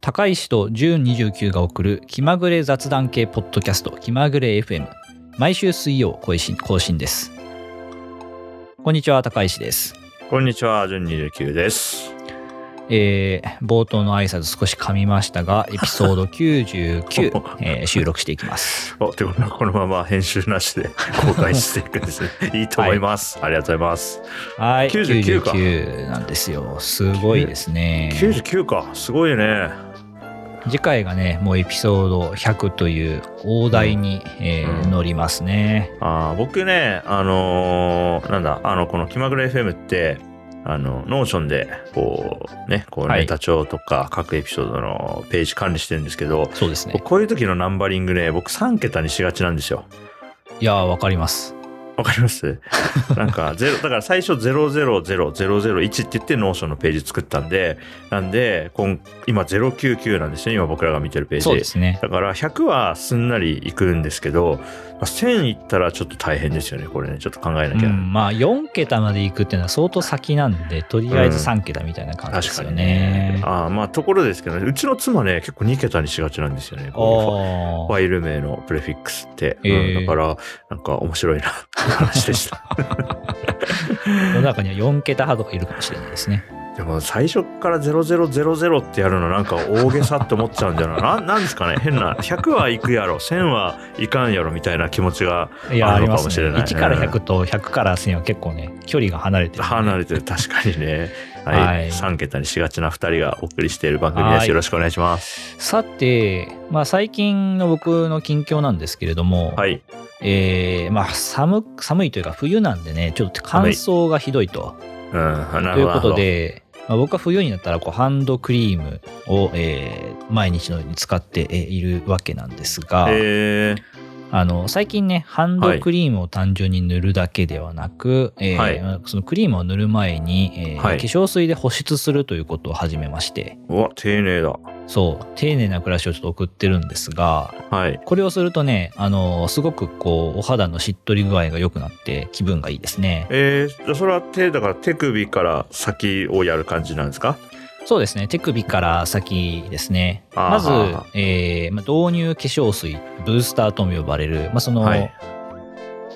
高石と純29が送る気まぐれ雑談系ポッドキャスト気まぐれ FM 毎週水曜更新更新です。こんにちは高石です。こんにちは、順29です。えー冒頭の挨拶少し噛みましたがエピソード99、えー収録していきますお、ということで、このまま編集なしで公開していくんですね。いいと思います。ありがとうございます。はい99か99なんですよすごいですね99か。すごいね。次回がねもうエピソード100という大台に、えーうん乗りますねあー僕ね、あのーなんだ、あの、この気まぐれ FM って、あの、 Notion で、こう、ね、こう、はいネタ帳とか、各エピソードのページ管理してるんですけど、そうですね。こういう時のナンバリングね、僕3桁にしがちなんですよ。いやーわかりますわかります？なんか、ゼロ、だから最初000001って言って Notion のページ作ったんで、なんで、今今099なんですよ、今僕らが見てるページ。そうですねだから100はすんなりいくんですけど、まあ1000いったらちょっと大変ですよね、これね。ちょっと考えなきゃ。うん、まあ4桁まで行くっていうのは相当先なんでとりあえず3桁みたいな感じですよね。ああまあ、ところですけどね、うちの妻ね、結構2桁にしがちなんですよね。こういうファイル名のプレフィックスって。えーうんだから、なんか面白いな話でした。世の中には4桁派とかいるかもしれないですね。でも最初から0000ってやるのなんか大げさって思っちゃうんじゃない？ななんですかね？変な100はいくやろ。1000はいかんやろみたいな気持ちがある。かもしれない。1から100と100から1000は結構ね、距離が離れてる、離れてる。確かにね。はい、はい。3桁にしがちな2人がお送りしている番組ではい。すよろしくお願いします。さて、まあ最近の僕の近況なんですけれども、はいえーまあ寒寒いというか冬なんでね、ちょっと乾燥がひどいと。うんなということで、まあ、僕は冬になったらこうハンドクリームを、えー毎日のように使ってえーいるわけなんですが、えー、あの最近ねハンドクリームを単純に塗るだけではなく、えーはい。まあそのクリームを塗る前に、えーはい。化粧水で保湿するということを始めまして。うわ丁寧だ。そう。丁寧な暮らしをちょっと送ってるんですがはい。これをするとねあのすごくこうお肌のしっとり具合が良くなって気分がいいですね。えー、じゃあそれは手だから手首から先をやる感じなんですか？そうですね。手首から先ですね。まず、えーまあ、導入化粧水、ブースターとも呼ばれる、まあ、その、はい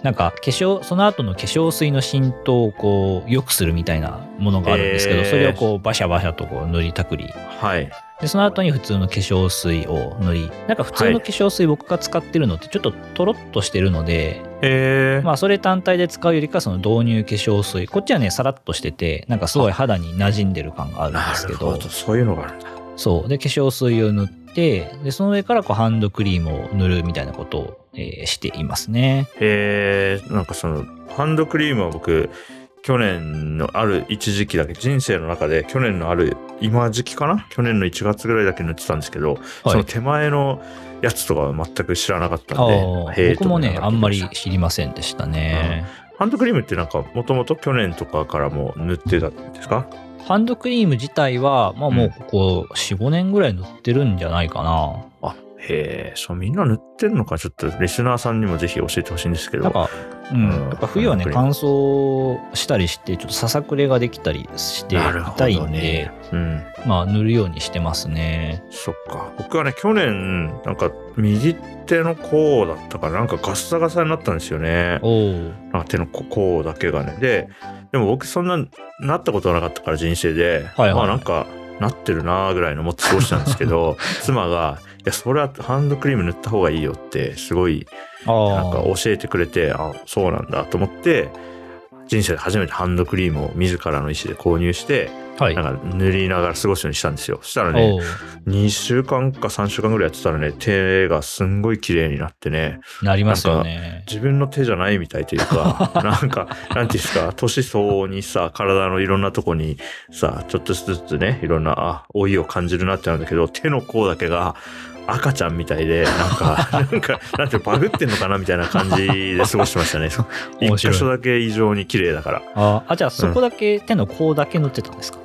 なんか化粧、その後の化粧水の浸透をこう、良くするみたいなものがあるんですけど、えーそれをこう、バシャバシャとこう塗りたくり。はいで、その後に普通の化粧水を塗り。なんか普通の化粧水僕が使ってるのってちょっとトロッとしてるので、えー、まあそれ単体で使うよりかその導入化粧水。こっちはね、さらっとしてて、なんかすごい肌に馴染んでる感があるんなですけど。るほどそういうのがあるんだそう。で、化粧水を塗って、で、その上からこうハンドクリームを塗るみたいなことを、えーしていますね。えー、なんかそのハンドクリームは僕去年のある一時期だけ人生の中で去年のある今時期かな？去年の1月ぐらいだけ塗ってたんですけど、その手前のやつとかは全く知らなかったんで僕もね、とあんまり知りませんでしたね。たハンドクリームってなんかもともと去年とかからも塗ってたんですか？ハンドクリーム自体は、まあもうここ4、5年ぐらい塗ってるんじゃないかな。あへえそうみんな塗ってるのか？ちょっとリスナーさんにもぜひ教えてほしいんですけど。なんか、うん、うん。やっぱ冬はね、乾燥したりして、ちょっとささくれができたりして痛いんで、どねうん。まあ塗るようにしてますね。そっか。僕はね、去年、なんか、右手の甲だったから、なんかガッサガサになったんですよね。なんか手の甲甲だけがね。で、でも僕そんな、なったことはなかったから人生で、はいはいまあなんか、なってるなーぐらいの思って過ごしたんですけど、妻が、いや、それはハンドクリーム塗った方がいいよって、すごい、あなんかあ。教えてくれて、あ、そうなんだと思って、人生で初めてハンドクリームを自らの意思で購入して、はい。なんか塗りながら過ごすようにしたんですよ。そしたらね、おう2週間か3週間ぐらいやってたらね、手がすんごい綺麗になってね、なりますよね。自分の手じゃないみたいというか、なんか、なんていうんですか、年相応にさ、体のいろんなとこにさ、ちょっとずつね、いろんな、あ、老いを感じるなってなるんだけど、手の甲だけが、赤ちゃんみたいで、なんか、なんか、なんていうのバグってんのかなみたいな感じで過ごしてましたね。一箇所だけ異常に綺麗だから。ああ、じゃあそこだけ、手の甲だけ塗ってたんですか？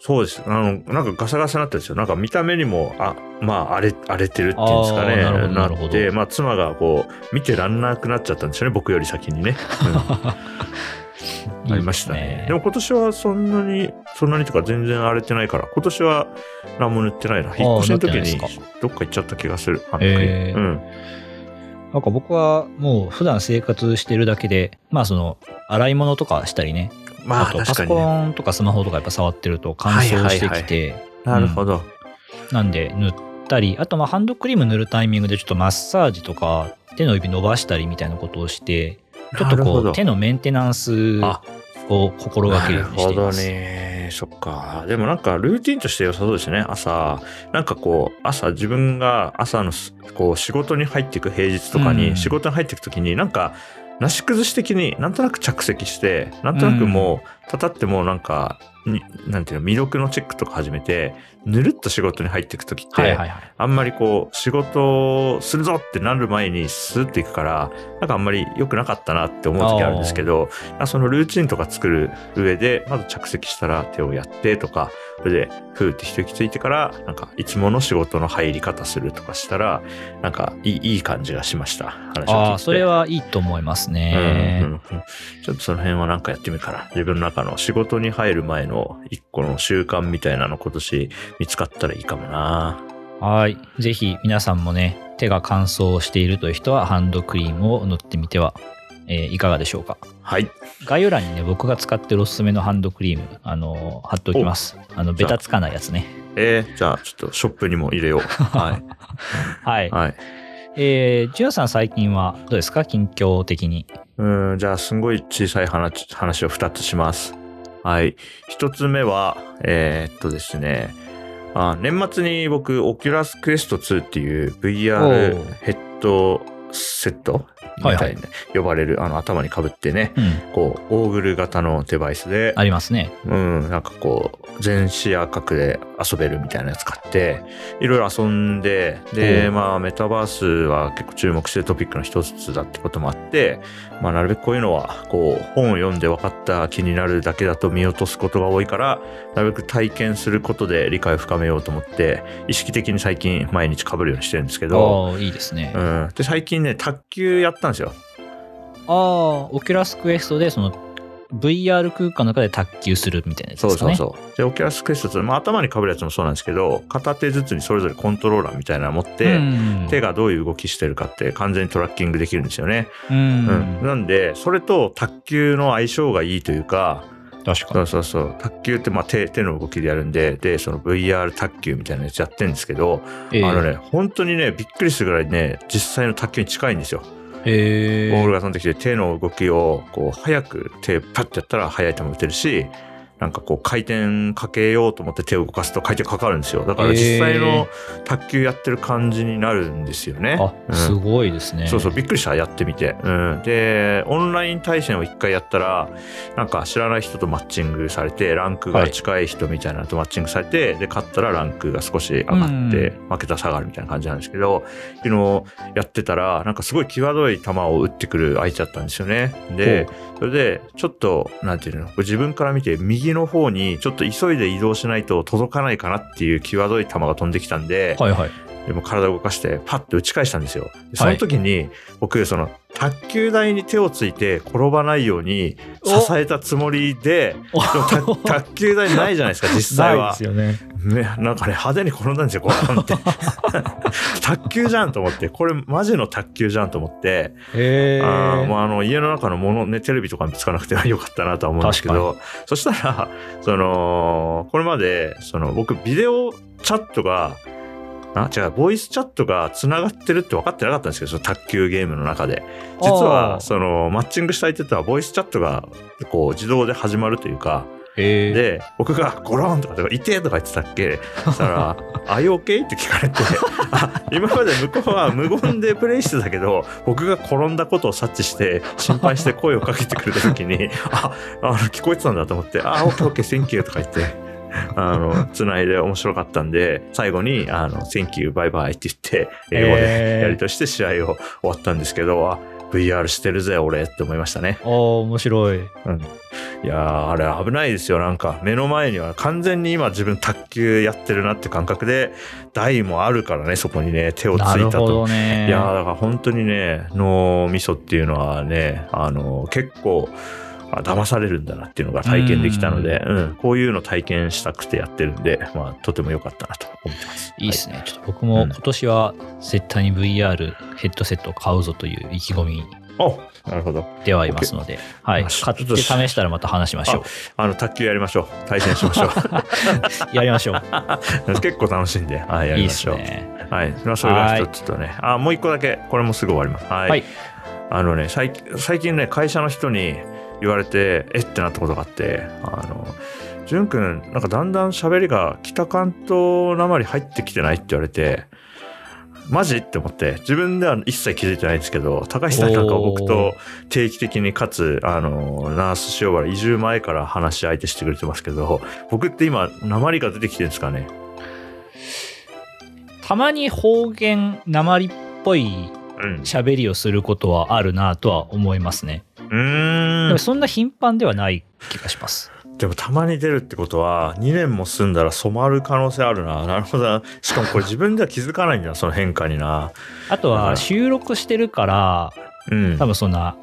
そうです。あの、なんかガサガサになったんですよ。なんか見た目にも、あ、まあ、荒れ、荒れてるっていうんですかね。なるほどなるほどって、まあ、妻がこう、見てらんなくなっちゃったんですよね。僕より先にね。うん ありましたね。ですねでも今年はそんなに、そんなにとか全然荒れてないから、今年は何も塗ってないな。引っ越しの時にどっか行っちゃった気がする。あのへーうん。なんか僕はもう普段生活してるだけで、まあその、洗い物とかしたりね、まあとパソ。コンとかスマホとかやっぱ触ってると乾燥してきて、なるほど。なんで塗ったり、あとまあハンドクリーム塗るタイミングでちょっとマッサージとか手の指伸ばしたりみたいなことをして、ちょっとこう手のメンテナンスあを心がけるようにしています。なるほどね。そっか。でもなんかルーティンとして良さそうですね。朝、なんかこう、朝自分が朝のすこう仕事に入っていく平日とかうんに、仕事に入っていくときになんか、なし崩し的になんとなく着席して、なんとなくもう、たたってもうなんか、になんていうの、未読のチェックとか始めて、ぬるっと仕事に入っていくときって、はいはいはい。あんまりこう、仕事をするぞってなる前にスーッといくから、なんかあんまり良くなかったなって思う時あるんですけど、あそのルーチンとか作る上で、まず着席したら手をやってとか、それで、ふーって一息ついてから、なんか、いつもの仕事の入り方するとかしたら、なんか、いい、いい感じがしました。話を聞いて。ああ、それはいいと思いますね。うんうんうんちょっとその辺はなんかやってみるから、自分の中の仕事に入る前の一個の習慣みたいなの今年見つかったらいいかもな。はい。ぜひ皆さんもね、手が乾燥しているという人はハンドクリームを塗ってみては、えーいかがでしょうか。はい。概要欄にね、僕が使ってるおすすめのハンドクリーム、あのー貼っておきます。あの、ベタつかないやつね。えー、じゃあちょっとショップにも入れよう。は はいい。。はい。えー、ジュンさん最近はどうですか？近況的に。うん、じゃあすんごい小さい話話を2つします。はい。1つ目は、えーっとですね、あ年末に僕、 Oculus Quest 2っていう VR ヘッドセットみたいに、ね呼ばれる、あの頭にかぶってね、うん。こう、ゴーグル型のデバイスで、ありますね。うん、なんかこう、全視野角で遊べるみたいなやつ買って、いろいろ遊んで、で、まあ、メタバースは結構注目してるトピックの一つだってこともあって、まあ、なるべくこういうのは、こう、本を読んで分かった気になるだけだと見落とすことが多いから、なるべく体験することで理解を深めようと思って、意識的に最近毎日被るようにしてるんですけど、ああ、いいですね。あうん。で、最近ね、卓球やったんですよ。あ、オキュラスクエストでその VR 空間の中で卓球するみたいなやつそうですかね。そうそう。で、オキュラスクエストって、まあ、頭に被るやつもそうなんですけど、片手ずつにそれぞれコントローラーみたいなの持って、うん手がどういう動きしてるかって完全にトラッキングできるんですよね。ううんん。なんで、それと卓球の相性がいいというか、確かに。そうそうそう、卓球ってまあ手手の動きでやるんで、で、その VR 卓球みたいなやつやってるんですけど、えーあのね、本当にね、びっくりするぐらいね、実際の卓球に近いんですよ。えボール、が飛んできて手の動きをこう早く手パッてやったら速い球打てるしなんかこう回転かけようと思って手を動かすと回転かかるんですよだから実際の卓球やってる感じになるんですよね。あ、うんすごいですね。そうそう、びっくりした、やってみて。うん。で、オンライン対戦を一回やったら、なんか知らない人とマッチングされて、ランクが近い人みたいなのとマッチングされて、で、勝ったらランクが少し上がって、負けたら下がるみたいな感じなんですけど、昨日やってたら、なんかすごい際どい球を打ってくる相手だったんですよね。で、それで、ちょっと、なんていうの、自分から見て、右の方にちょっと急いで移動しないと届かないかなっていう際どい球が飛んできたんで、はいはい。でも体を動かしてパッと打ち返したんですよ。でその時に僕その卓球台に手をついて転ばないように支えたつもりで、卓球台ないじゃないですか 実際はないです。よね。ね、なんかね派手に転んだんですよこうって。卓球じゃんと思ってこれマジの卓球じゃんと思って、あーもうあの家の中のものねテレビとか見つかなくてよかったなとは思うんですけどそしたらそのこれまでその僕ビデオチャットがあ違うボイスチャットがつながってるって分かってなかったんですけどその卓球ゲームの中で実はそのマッチングした相手とはボイスチャットがこう自動で始まるというかで僕がゴロンとかとか「痛え」とか言ってたっけ？そしたら「あい OK?」って聞かれてあ今まで向こうは無言でプレイしてたけど僕が転んだことを察知して心配して声をかけてくれた時に ああの聞こえてたんだと思って「あ OK OK thank you」とか言って。あの、つないで面白かったんで、最後に、あの、Thank you, bye bye って言って、英語でやりとして試合を終わったんですけど、あ、VR してるぜ、俺って思いましたね。あー面白い。うんいやーあれ危ないですよなんか目の前には完全に今自分卓球やってるなって感覚で台もあるからねそこにね手をつないるほたと。どね。いやーだから本当にね脳みそっていうのはねあの結構あ騙されるんだなっていうのが体験できたので、うん、こういうの体験したくてやってるんで、まあ、とても良かったなと思ってます。いいですね。ちょっと僕も今年は絶対に VR ヘッドセットを買うぞという意気込みおなるほど。ではいますので、はい。買って試したらまた話しましょあの、卓球やりましょう。対戦しましょう。う。やりましょう。結構楽しいんで、はい、やりますしょう。ね。はい。まあ、それが一つとね。あ、もう一個だけ、これもすぐ終わります。はい。はいあのね、最最近ね、会社の人に言われて、えってなったことがあって、あの、じゅんくん、なんかだんだん喋りが北関東なまり入ってきてないって言われて、マジって思って、自分では一切気づいてないんですけど、高橋さんなんか僕と定期的にかつ、あの、ナース塩原移住前から話し相手してくれてますけど、僕って今、鉛が出てきてるんですかね？たまに方言、鉛っぽいうん。喋りをすることはあるなとは思いますね。うーんでも。そんな頻繁ではない気がします。でもたまに出るってことは、2年も住んだら染まる可能性あるな。なるほどな。しかもこれ自分では気づかないんだな、その変化にな。あとは収録してるから、うん。多分そんな、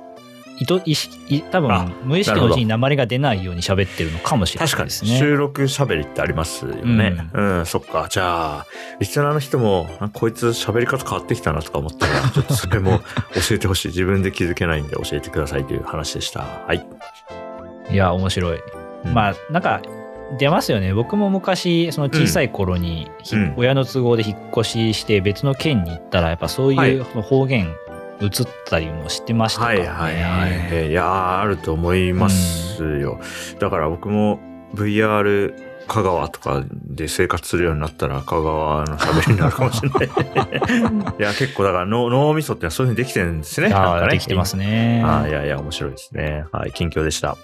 意図意識い多あ分無意識のうちに鉛が出ないように喋ってるのかもしれな確かにいですね。収録喋りってありますよね。うん、そっか。じゃあ、リスナーの人も、あこいつ喋り方変わってきたなとか思ったら、ちょっとそれも教えてほしい。自分で気づけないんで教えてくださいという話でした。はい。いや、面白い。うんまあ、なんか、出ますよね。僕も昔、その小さい頃に、ひうん親の都合で引っ越しして別の県に行ったら、やっぱそうはいいう方言移ったりもしてましたかはらね。いはいはい。えーいやーあると思いますよ。だから僕も VR 香川とかで生活するようになったら香川の喋りになるかもしれない。いや結構だから脳脳みそってそういうふうにできてるんですね。いやなんかねーできてますね。あーいやいや面白いですね。はい、近況でした。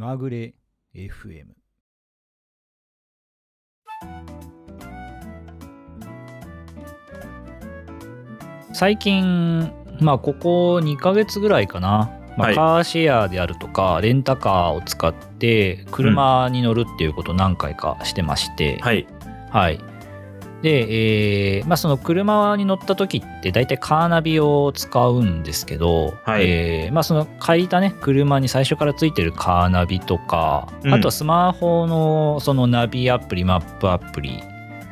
まぐれ FM。最近、まあ、ここ2ヶ月ぐらいかな、まあはいカーシェアであるとか、レンタカーを使って、車に乗るっていうことを何回かしてまして、はい。はい。で、えーまあ、その車に乗った時って大体カーナビを使うんですけど、はいえーまあ、その借りたね車に最初からついてるカーナビとか、うんあとはスマホのそのナビアプリマップアプリ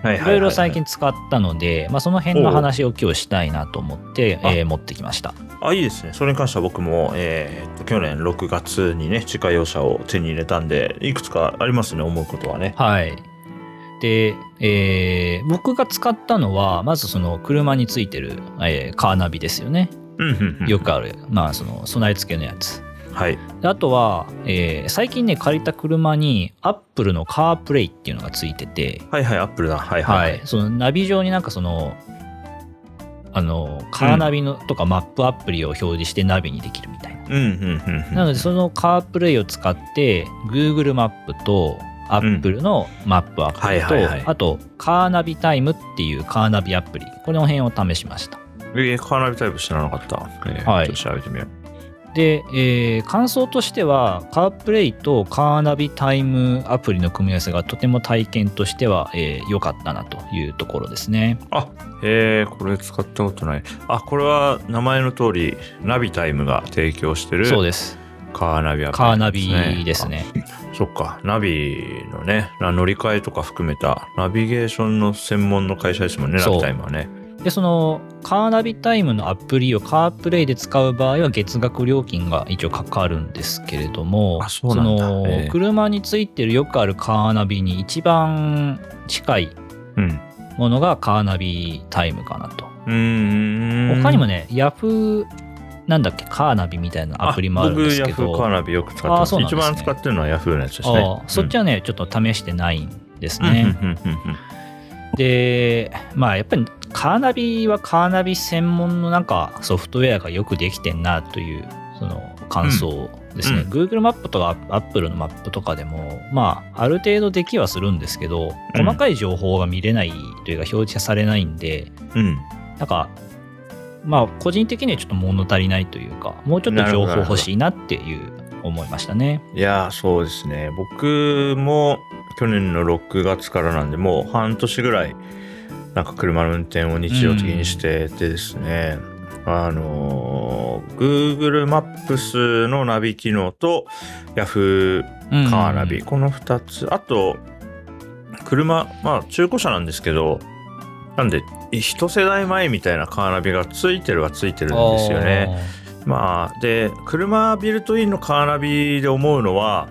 はいいろいろ最近使ったので、まあ、その辺の話を今日したいなと思って、あえー持ってきました。あ、いいですね。それに関しては僕も、えー去年6月にね、自家用車を手に入れたんで、いくつかありますね、思うことはね。はい。で、えー僕が使ったのはまずその車についてる、えーカーナビですよね。よくある、まあ、その備え付けのやつ。はい。であとは、えー最近ね、借りた車に Apple の CarPlay っていうのがついてて、はいはい、アップルだ。はいは、はいい、そのナビ上になんかその、あの、カーナビのとかマップアプリを表示してナビにできるみたいな。うん。なので、その CarPlay を使って、Google マップと Apple のマップアプリとあと、カーナビタイムっていうカーナビアプリ、この辺を試しました。えー、カーナビタイプ知らなかった。えーはいちょっと調べてみよう。で、えー感想としては、カープレイとカーナビタイムアプリの組み合わせがとても体験としては良、えー良かったなというところですね。あ、えー、これ使ったことない。あ、これは名前の通り、ナビタイムが提供してるそうです。カーナビアプリ、カーナビです。ね。あそっか、ナビのね、な乗り換えとか含めたナビゲーションの専門の会社ですもんね、ナそうビタイムはね。で、そのカーナビタイムのアプリをカープレイで使う場合は月額料金が一応かかるんですけれども、あそのへえ車についてるよくあるカーナビに一番近いうん。ものがカーナビタイムかなと。うーん。他にもね、ヤフーなんだっけ、カーナビみたいなアプリもあるんですけ僕、ヤフーカーど、ナビよく使ってます。すね一番使ってるのはヤフーのやつですね。ああそっちははね、ちょっと試してないんですね。で、まあやっぱりカーナビはカーナビ専門のなんかソフトウェアがよくできてんなというその感想ですね。うん Google マップとか Apple のマップとかでも、まあある程度できはするんですけど、うん細かい情報が見れないというか表示されないんで、うん。なんか、まあ個人的にはちょっと物足りないというか、もうちょっと情報欲しいなっていう思いましたね。いやーそうですね。僕も去年の6月からなんでもう半年ぐらいなんか車の運転を日常的にしててですね、あのー Google マップスのナビ機能と Yahoo うんカーナビ、この2つ。あと車まあ中古車なんですけどなんで一世代前みたいなカーナビがついてるはついてるんですよね。まあで車ビルトインのカーナビで思うのは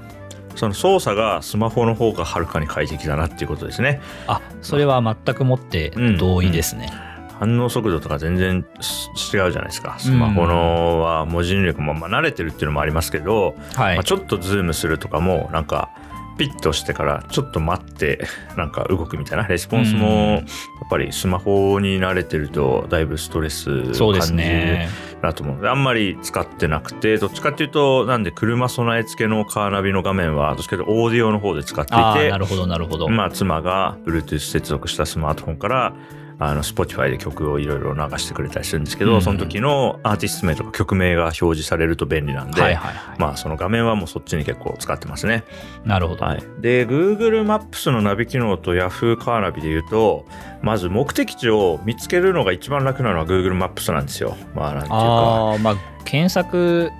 その操作がスマホの方がはるかに快適だなっていうことですね。あそれは全くもって同意ですね。反応速度とか全然す違うじゃないですか。スマホのは文字入力もまあ慣れてるっていうのもありますけど、はいまあ、ちょっとズームするとかもなんかピッとしてからちょっと待って なんか動くみたいなレスポンスうんもやっぱりスマホに慣れてるとだいぶストレス感じるね。なと思うのであんまり使ってなくてどっちかっていうとなんで車備え付けのカーナビの画面はどっちかというとオーディオの方で使っていてなるほどなるほど。まあ、妻が Bluetooth 接続したスマートフォンからあの Spotify で曲をいろいろ流してくれたりするんですけど、うんその時のアーティスト名とか曲名が表示されると便利なんで、はいはいはい。まあその画面はもうそっちに結構使ってますね。なるほど。はい、で Google マップスのナビ機能と Yahoo カーナビで言うとまず目的地を見つけるのが一番楽なのは Google マップスなんですよ。まあなんていうかああまあ検索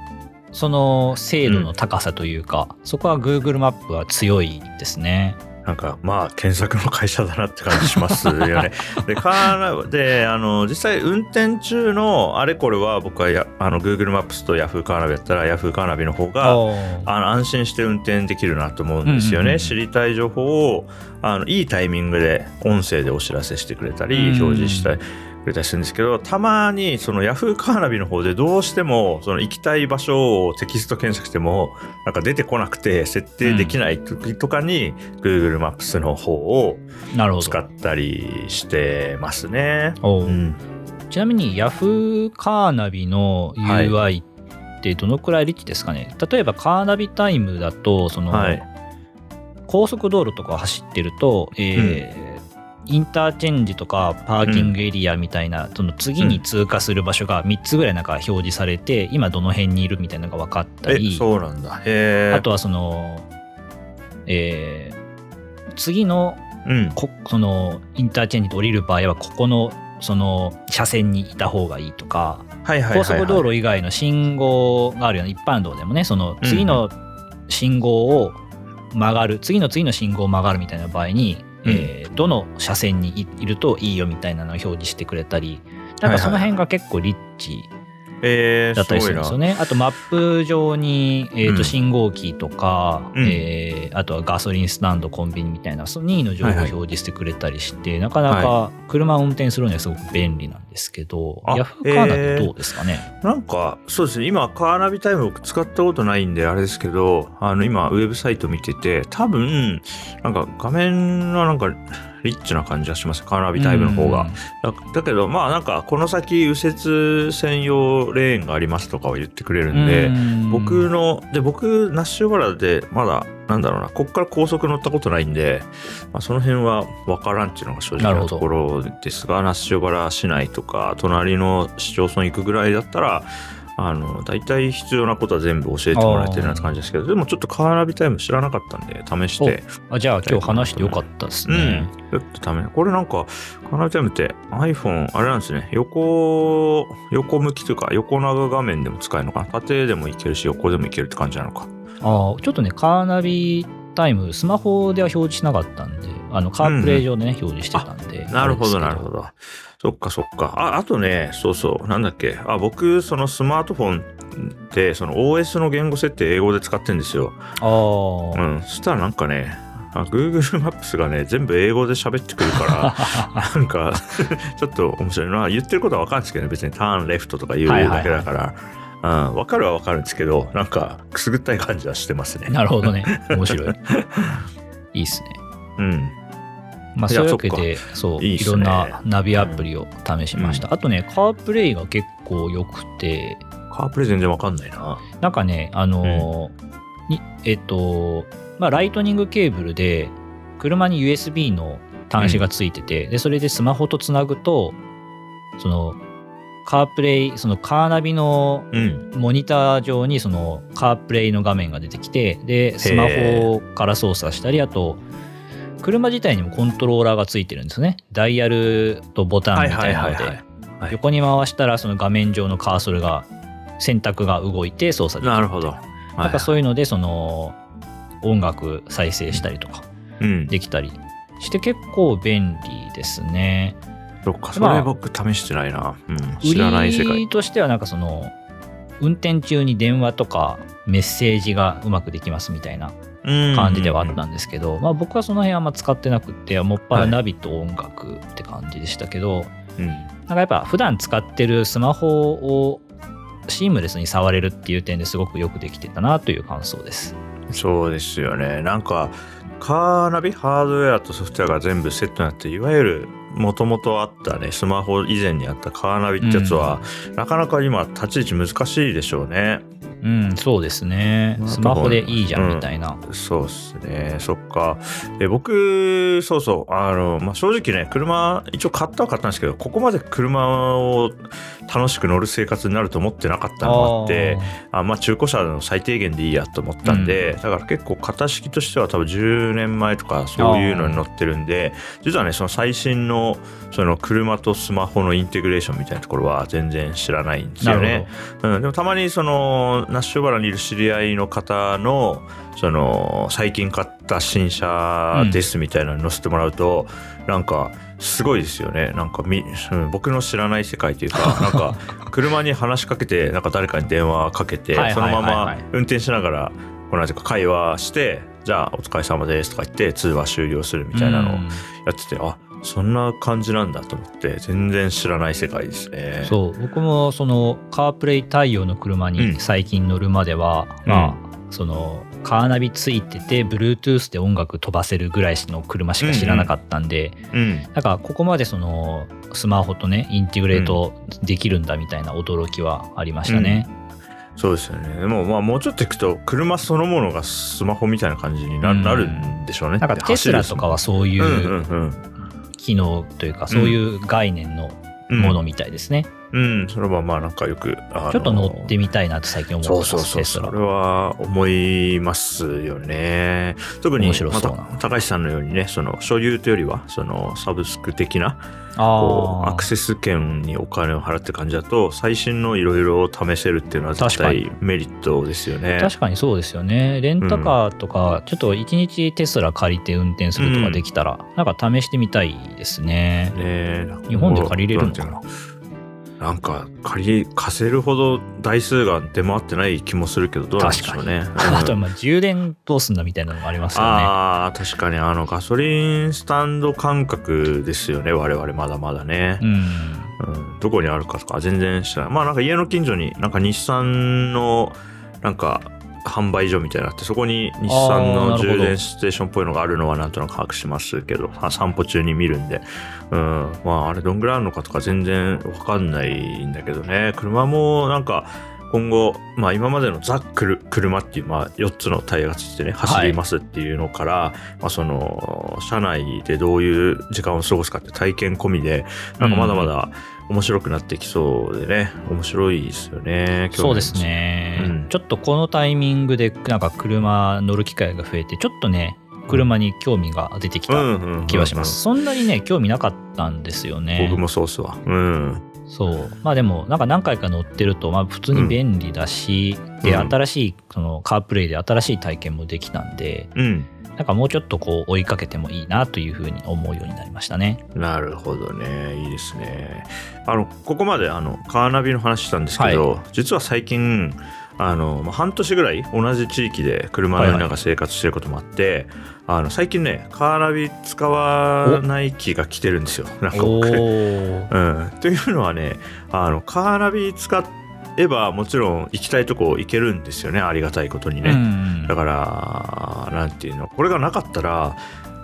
その精度の高さというか、そこは Google マップは強いですね。なんかまあ検索の会社だなって感じしますよね。でカーナであの実際運転中のあれこれは僕はやあの Google マップスと Yahoo! カーナビやったら Yahoo! カーナビの方があの安心して運転できるなと思うんですよね、うんうんうん。知りたい情報をあのいいタイミングで音声でお知らせしてくれたり、うん。表示したりくれたりするんですけどたまにその Yahoo! カーナビの方でどうしてもその行きたい場所をテキスト検索してもなんか出てこなくて設定できない時とかに Google マップスの方を。使ったりしてますね。おーうん。ちなみに Yahoo! カーナビの UI ってどのくらいリッチですかね、例えばカーナビタイムだとその、はい。高速道路とかを走ってると、えーインターチェンジとかパーキングエリアみたいな、その次に通過する場所が3つぐらいなんか表示されて、今どの辺にいるみたいなのが分かったえりそうなんだ。あとはその、えー次のうん。こそのインターチェンジで降りる場合はここのその車線にいた方がいいとかはいはいはい、はい。高速道路以外の信号があるような一般道でもねその次の信号を曲がる、次の次の信号を曲がるみたいな場合に、うんえーどの車線にいるといいよみたいなのを表示してくれたりなんかその辺が結構リッチえー、だったりするんですよね。あとマップ上に、えーうん。と信号機とか、うん。えーあとはガソリンスタンドコンビニみたいなその任意の情報をはいはい。表示してくれたりして、なかなか車を運転するにはすごく便利なんですけど、あヤフーカーナビどうですかね、なんかそうですね。今カーナビタイム僕使ったことないんであれですけどあの今ウェブサイト見てて多分なんか画面はなんかリッチな感じがします。カーナビタイムの方が。だだけどまあなんかこの先右折専用レーンがありますとかを言ってくれるうんんで、うん。僕ので僕ナッシュバラでまだなんだろうなこっから高速乗ったことないんで、まあ、その辺は分からんっていうのが正直なところですがナッシュバラ市内とか隣の市町村行くぐらいだったらあの大体必要なことは全部教えてもらえてるような感じですけどでもちょっとカーナビタイム知らなかったんで試して。あじゃあ今日話してよかったですね。ちょっとためこれなんかカーナビタイムって iPhone あれなんですね。横横向きというか横長画面でも使えるのかな？縦でもいけるし横でもいけるって感じなのか。ああちょっとねカーナビタイムスマホでは表示しなかったんであのカープレイ上でね、表示してたんでなるほど、なるほど。そっか、そっか。あ、あとね、そうそう、なんだっけ。あ、僕、そのスマートフォンで、その OS の言語設定英語で使ってんですよ。ああ、うん。そしたらなんかね、あ Google マップスがね、全部英語で喋ってくるから、なんか、ちょっと面白いな。言ってることは分かるんですけどね、別にターンレフトとか言うだけだから。うん、分かるは分かるんですけど、なんか、くすぐったい感じはしてますね。なるほどね。面白い。いいっすね。うん。まあ、そういうわけで、そう、いろんなナビアプリを試しました。あとね、カープレイが結構良くて、カープレイ全然分かんないな。なんかね、あのーにえっと、まあ、ライトニングケーブルで、車に USB の端子がついてて、で、それでスマホとつなぐと、その、カープレイそのカーナビのうん。モニター上にそのカープレイの画面が出てきてでスマホから操作したりあと車自体にもコントローラーがついてるんですねダイヤルとボタンみたいなのではい横に回したらその画面上のカーソルが選択が動いて操作できるなるほど。なんかそういうのでその音楽再生したりとかうん。できたりして結構便利ですね。そっか、そまあれ僕試してないな。うん。知らない世界。売りとしてはなんかその運転中に電話とかメッセージがうまくできますみたいな感じではあったんですけど、まあ僕はその辺あんま使ってなくってもっぱらナビと音楽って感じでしたけど、うん。なんかやっぱ普段使ってるスマホをシームレスに触れるっていう点ですごくよくできてたなという感想です。そうですよね。なんか、カーナビ、ハードウェアとソフトウェアが全部セットになって、いわゆるもともとあったね、スマホ以前にあったカーナビってやつは、なかなか今立ち位置難しいでしょうね。うん、そうですね。スマホでいいじゃんみたいな。そうっすね。そっか。で、僕、そうそう、あの、まあ、正直ね、車、一応買ったは買ったんですけど、ここまで車を楽しく乗る生活になると思ってなかったのもあって、あまあ中古車の最低限でいいやと思ったんで、だから結構型式としては多分10年前とかそういうのに乗ってるんで実はねその最新のその車とスマホのインテグレーションみたいなところは全然知らないんですよね。うん、でもたまにそのナッシュバラにいる知り合いの方のその最近買った新車ですみたいなの載せてもらうと、なんかすごいですよね。なんかみ、うん僕の知らない世界というか なんか車に話しかけてなんか誰かに電話かけてはいそのまま運転しながらこのなんていうか会話してじゃあお疲れ様ですとか言って通話終了するみたいなのをうん。やってて、あそんな感じなんだと思って全然知らない世界ですね。そう僕もそのカープレイ対応の車うんに最近乗るまでは、まあそのカーナビついてて Bluetooth で音楽飛ばせるぐらいの車しか知らなかったんで、うんだからここまでそのスマホとねインテグレートできるんだみたいな驚きはありましたね。そうですよね。でもまあもうちょっといくと車そのものがスマホみたいな感じにな,、うんなるんでしょうね。なんかテスラとかはそういうんううんうん機能というかそういう概念のものみたいですね。うん、それはまあなんかよく、あのちょっと乗ってみたいなと最近思ってそうますそうそうテスラそれは思いますよね。特にまた高橋さんのようにねその所有というよりはそのサブスク的なこうあアクセス権にお金を払って感じだと最新のいろいろ試せるっていうのは絶対メリットですよね。確かにそうですよね。レンタカーとか、ちょっと一日テスラ借りて運転するとかできたら、なんか試してみたいですね。ね日本で借りれるのかななんか借り貸せるほど台数が出回ってない気もするけどどうなんでしょうね。あとはまあ充電どうすんだみたいなのもありますよね。ああ確かに。あのガソリンスタンド感覚ですよね。我々まだまだね、うん。うん。どこにあるかとか全然知らない。まあなんか家の近所になんか日産のなんか販売所みたいなってそこに日産の充電ステーションっぽいのがあるのはなんとなく把握しますけどあ散歩中に見るんで、うん、まああれどんぐらいあるのかとか全然わかんないんだけどね。車もなんか今後、まあ、今までのザ・クル車っていう、まあ、4つのタイヤがついてね走りますっていうのから、まあ、その車内でどういう時間を過ごすかって体験込みでなんかまだまだ面白くなってきそうでね面白いですよねそうですね、うん。ちょっとこのタイミングでなんか車乗る機会が増えてちょっとね車に興味が出てきた気はします、そんなにね興味なかったんですよね。僕もそうっすわ。うんそう。まあでもなんか何回か乗ってるとまあ普通に便利だし、でうん。新しいそのカープレイで新しい体験もできたんでうん。なんかもうちょっとこう追いかけてもいいなというふうに思うようになりましたね。なるほどね。いいですね。あのここまであのカーナビの話したんですけど、実は最近あのまあ半年ぐらい同じ地域で車乗りながら生活してることもあって、あの最近ねカーナビ使わない気が来てるんですよ。なんかお僕ー。うん、というのはねあのカーナビ使えばもちろん行きたいとこ行けるんですよね。ありがたいことにね、うん。だからなんていうのこれがなかったら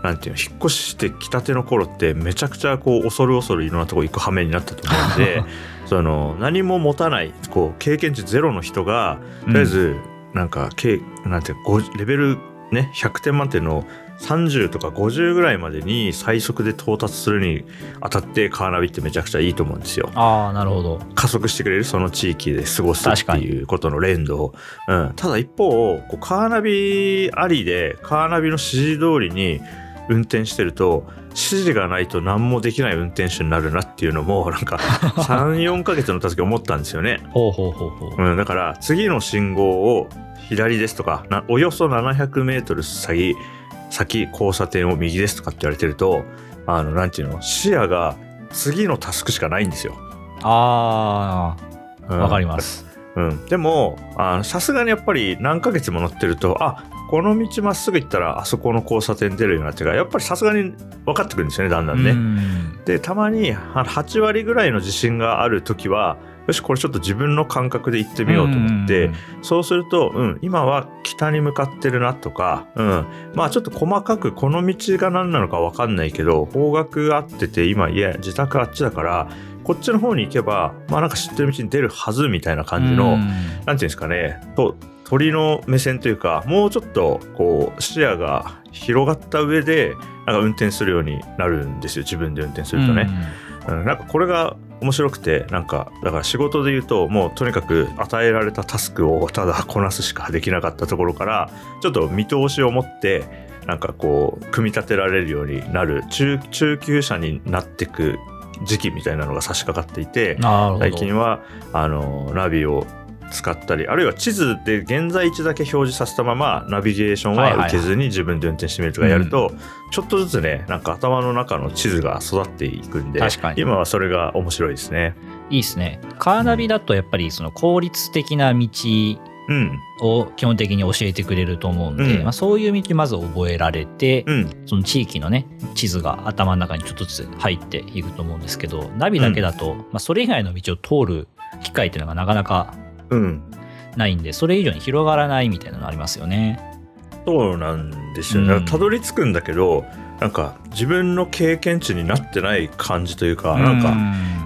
なんていうの引っ越してきたての頃ってめちゃくちゃこう恐る恐るいろんなとこ行く羽目になったと思うんで その何も持たないこう経験値ゼロの人がとりあえずなんか、けなんてレベルね100点満点の30とか50ぐらいまでに最速で到達するにあたってカーナビってめちゃくちゃいいと思うんですよ。ああなるほど。加速してくれるその地域で過ごすっていうことの連動。を、うん、ただ一方こうカーナビありでカーナビの指示通りに運転してると指示がないと何もできない運転手になるなっていうのもなんか 34ヶ月の時思ったんですよね。ほうほうほうほう、うん、だから次の信号を左ですとかおよそ700メートル先先交差点を右ですとかって言われてるとあのなんていうの視野が次のタスクしかないんですよ。ああわ、かります。うん、でもさすがにやっぱり何ヶ月も乗ってるとあこの道まっすぐ行ったらあそこの交差点出るようになってからやっぱりさすがに分かってくるんですよねだんだんね。んでたまに8割ぐらいの自信がある時はよしこれちょっと自分の感覚で行ってみようと思って、そうすると、うん、今は北に向かってるなとか、うん、まあちょっと細かくこの道が何なのか分かんないけど方角合ってて今いや自宅あっちだからこっちの方に行けばまあなんか知ってる道に出るはずみたいな感じの何て言うんですかね。と鳥の目線というかもうちょっとこう視野が広がった上でなんか運転するようになるんですよ。自分で運転するとね。うん、なんかこれが面白くてなんかだから仕事で言うともうとにかく与えられたタスクをただこなすしかできなかったところからちょっと見通しを持ってなんかこう組み立てられるようになる。中中級者になっていく時期みたいなのが差し掛かっていて最近はあのナビを使ったりあるいは地図で現在地だけ表示させたままナビゲーションは受けずに自分で運転してみるとかやると、ちょっとずつねなんか頭の中の地図が育っていくんで今はそれが面白いですね。いいですね。カーナビだとやっぱりその効率的な道を基本的に教えてくれると思うんで、うん、まあ、そういう道まず覚えられて、うん、その地域のね地図が頭の中にちょっとずつ入っていくと思うんですけどナビだけだと、うん、まあ、それ以外の道を通る機会っていうのがなかなかないんで、それ以上に広がらないみたいなのありますよね。そうなんですよね。たどり着くんだけどなんか自分の経験値になってない感じというか、なんか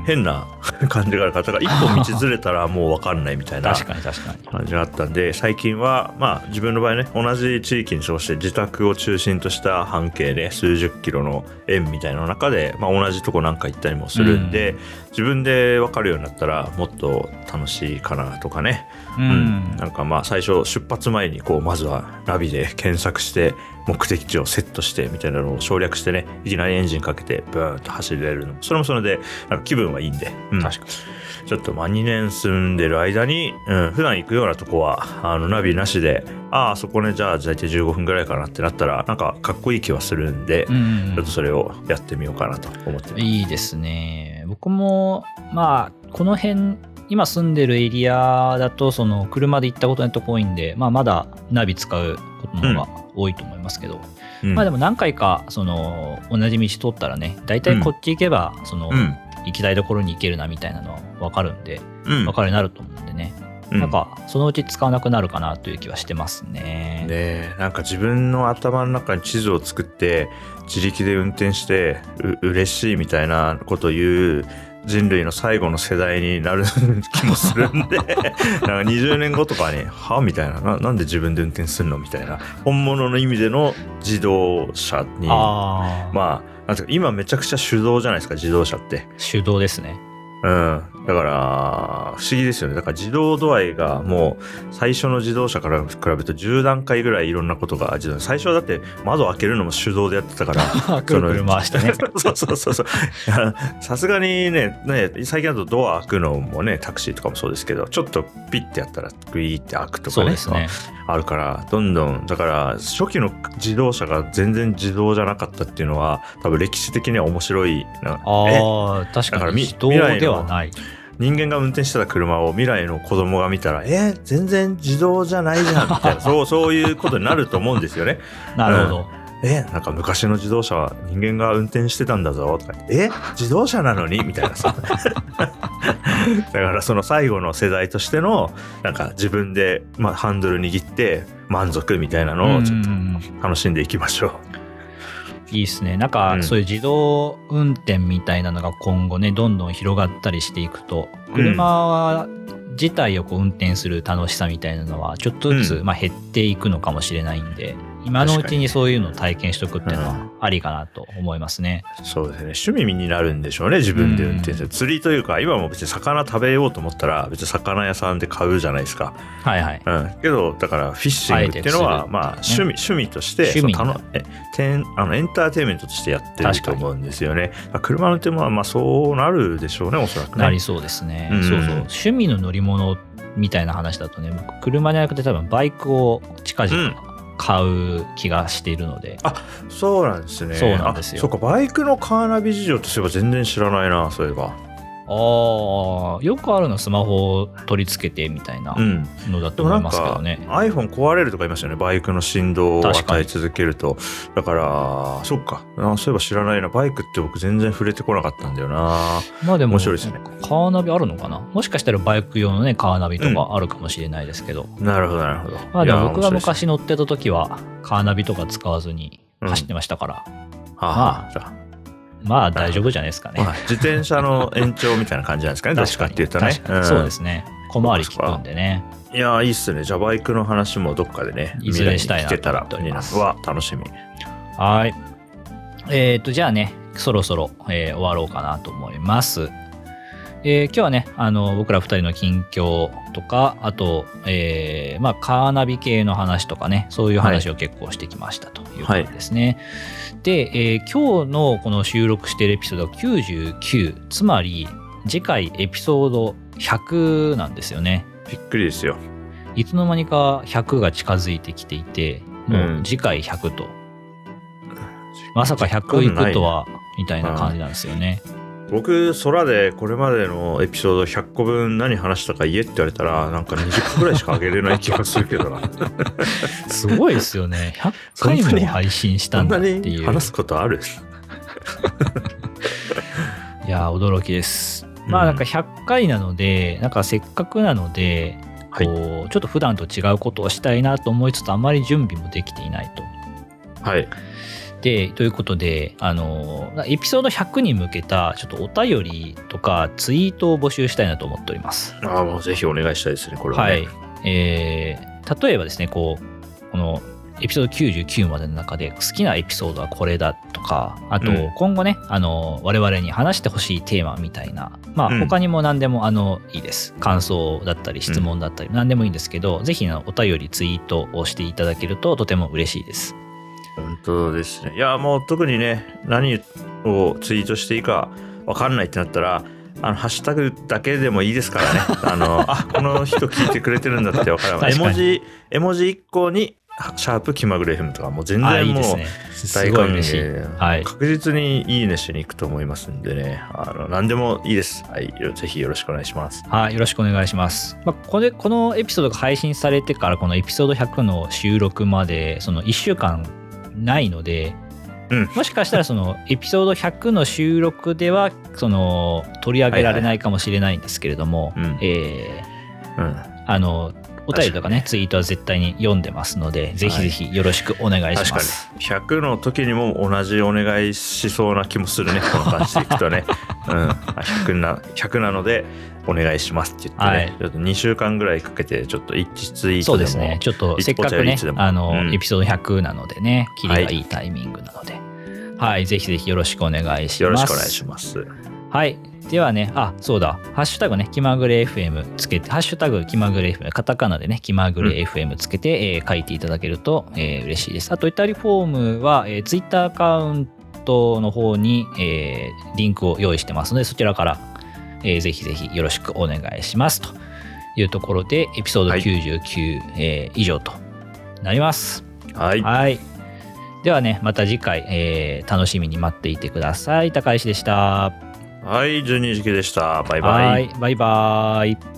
変な 感じがある方が一歩道ずれたらもう分かんないみたいな感じがあったんで最近はまあ自分の場合ね同じ地域に過ごして自宅を中心とした半径で数十キロの円みたいな中で、まあ、同じとこなんか行ったりもするんで、自分で分かるようになったらもっと楽しいかなとかね、うん、なんかまあ最初出発前にこうまずはナビで検索して目的地をセットしてみたいなのを省略してねいきなりエンジンかけてブーンと走れるのそれもそれでなんか気分はいいんで、うん、確かに。ちょっとまあ2年住んでる間に、うん、普段行くようなとこはあのナビなしでああそこねじゃあ大体15分ぐらいかなってなったらなんかかっこいい気はするんで、うん、ちょっとそれをやってみようかなと思ってます。いいですね。僕もまあこの辺今住んでるエリアだとその車で行ったことないとこ多いんで、まあ、まだナビ使うことの方が多いと思いますけど、うん、まあでも何回かその同じ道通ったらね大体こっち行けばその、行きたいところに行けるなみたいなのは分かるんで、分かるようになると思うんでね、なんかそのうち使わなくなるかなという気はしてますね。ねなんか自分の頭の中に地図を作って自力で運転してう嬉しいみたいなことを言う人類の最後の世代になる気もするんで なんか20年後とかに「は?」みたいなななんで自分で運転するの？みたいな本物の意味での自動車にまあなんていうか今めちゃくちゃ手動じゃないですか自動車って。手動ですね。うん。だから、不思議ですよね。だから自動度合いがもう最初の自動車から比べると10段階ぐらいいろんなことが自動最初はだって窓開けるのも手動でやってたから。くるくる回してね。そ うそうそうそう。さすがにねね、最近だとドア開くのもね、タクシーとかもそうですけど、ちょっとピッてやったらグイーって開くとかね。ねあるから、どんどん、だから初期の自動車が全然自動じゃなかったっていうのは、多分歴史的には面白い。ああ、確かに自動ではない。人間が運転してた車を未来の子供が見たら、えー、全然自動じゃないじゃんみたいな、そう、そういうことになると思うんですよね。なるほど。うん、えなんか昔の自動車は人間が運転してたんだぞとかえ自動車なのに？みたいなさ だからその最後の世代としてのなんか自分で、まあ、ハンドル握って満足みたいなのをちょっと楽しんでいきましょう。いいですね。なんか、そういう自動運転みたいなのが今後ね、どんどん広がったりしていくと、車は自体をこう運転する楽しさみたいなのは、ちょっとずつ、まあ減っていくのかもしれないんで、今のうちにそういうのを体験しとくっていうのはありかなと思いますね。そうですね。趣味になるんでしょうね、自分で運転する。釣りというか、今も別に魚食べようと思ったら、別に魚屋さんで買うじゃないですか。はいはい。うん。けど、だから、フィッシングっていうのは、まあ、趣味、趣味として、趣味えてんあのエンターテインメントとしてやってると思うんですよね。まあ車の運転も、まあ、そうなるでしょうね、おそらくね。なりそうですね。うんそうそう。趣味の乗り物みたいな話だとね、僕車じゃなくて多分バイクを近々買う気がしているので。そうなんですね。そうなんですよあそうか、バイクのカーナビ事情とすれば全然知らないな、そういえば。ああ、よくあるのはスマホを取り付けてみたいなうん。のだと思いますけどね。iPhone 壊れるとか言いましたよね。バイクの振動を与え続けると。だから、そっか。あそういえば知らないな。バイクって僕全然触れてこなかったんだよな。まあでも、面白いですねカーナビあるのかな？もしかしたらバイク用のね、カーナビとかあるかもしれないですけど。なるほど、なるほど。まあでも僕が昔乗ってた時は、カーナビとか使わずに走ってましたから、はあはあじゃあまあ大丈夫じゃないですかね。まあ自転車の延長みたいな感じなんですかね。どっちかっていうとね。そうですね。小回り効くんでね。うんいや、いいっすね。じゃあバイクの話もどっかでね、いずれしたいなと思っております楽しみ。はい。えっ、と、じゃあね、そろそろ、えー終わろうかなと思います。えー今日はね、あの、僕ら二人の近況とか、あと、えーまあ、カーナビ系の話とかね、そういう話を結構してきましたということですね。で、えー今日のこの収録しているエピソードは99、つまり、次回エピソード100なんですよね。びっくりですよ。いつの間にか100が近づいてきていて、もうんう次回100と。まさか100いくとは、みたいな感じなんですよね。僕、空でこれまでのエピソード100個分何話したか言えって言われたら、なんか20個ぐらいしかあげれない気がするけどな。すごいですよね。100回も配信したそんだっていう。に話すことある？いやー、驚きです。まあなんか100回なので、なんかせっかくなので、はいこうちょっと普段と違うことをしたいなと思いつつ、あまり準備もできていないと。はい。で、ということで、あの、エピソード100に向けた、ちょっとお便りとかツイートを募集したいなと思っております。ああ、もうぜひお願いしたいですね、これは、ね。はい。えー例えばですね、こう、このエピソード99までの中で好きなエピソードはこれだとか、あとうん今後ね、あの、我々に話してほしいテーマみたいな、まあうん他にも何でもあの、いいです。感想だったり質問だったり、何でもいいんですけど、ぜひあのお便りツイートをしていただけるととても嬉しいです。本当ですね。いや、もう特にね、何をツイートしていいか分かんないってなったら、あの、ハッシュタグだけでもいいですからね。あの、あ、この人聞いてくれてるんだって分かる。絵確かに文字、絵文字1個に、シャープ気まぐれ FM とか、もう全あ、然もう大歓。迎。はい。確実にいいねしに行くと思いますんでね。あの、何でもいいです。はい。ぜひよろしくお願いします。はい、よろしくお願いします。まあ、これこのエピソードが配信されてからこのエピソード100の収録までその1週間ないので、うん。もしかしたらそのエピソード100の収録ではその取り上げられないかもしれないんですけれども。あのお便りとかねツイートは絶対に読んでますのでぜひぜひよろしくお願いします。100の時にも同じお願いしそうな気もするねこの感じでいくとね、うん、あ100な100なのでお願いしますって言ってね、はいちょっと2週間ぐらいかけてちょっと一致ツイーそトでもうですね。ちょっとせっかくねあの、うんエピソード100なのでね、切りがいいタイミングなので、はい、ぜひぜひよろしくお願いします。よろしくお願いしますはい。ではね、あ、そうだ、ハッシュタグね、気まぐれ FM つけて、ハッシュタグ気まぐれ FM、カタカナでね、気まぐれ FM つけて、えー書いていただけると、えー嬉しいです。あと、イタリフォームは、えー、ツイッターアカウントの方に、えーリンクを用意してますので、そちらから、えーぜひぜひよろしくお願いします。というところで、エピソードはい99、えー以上となります。はいはい。ではね、また次回、えー楽しみに待っていてください。高石でした。はい12時期でしたバイバイはい、バイバイ。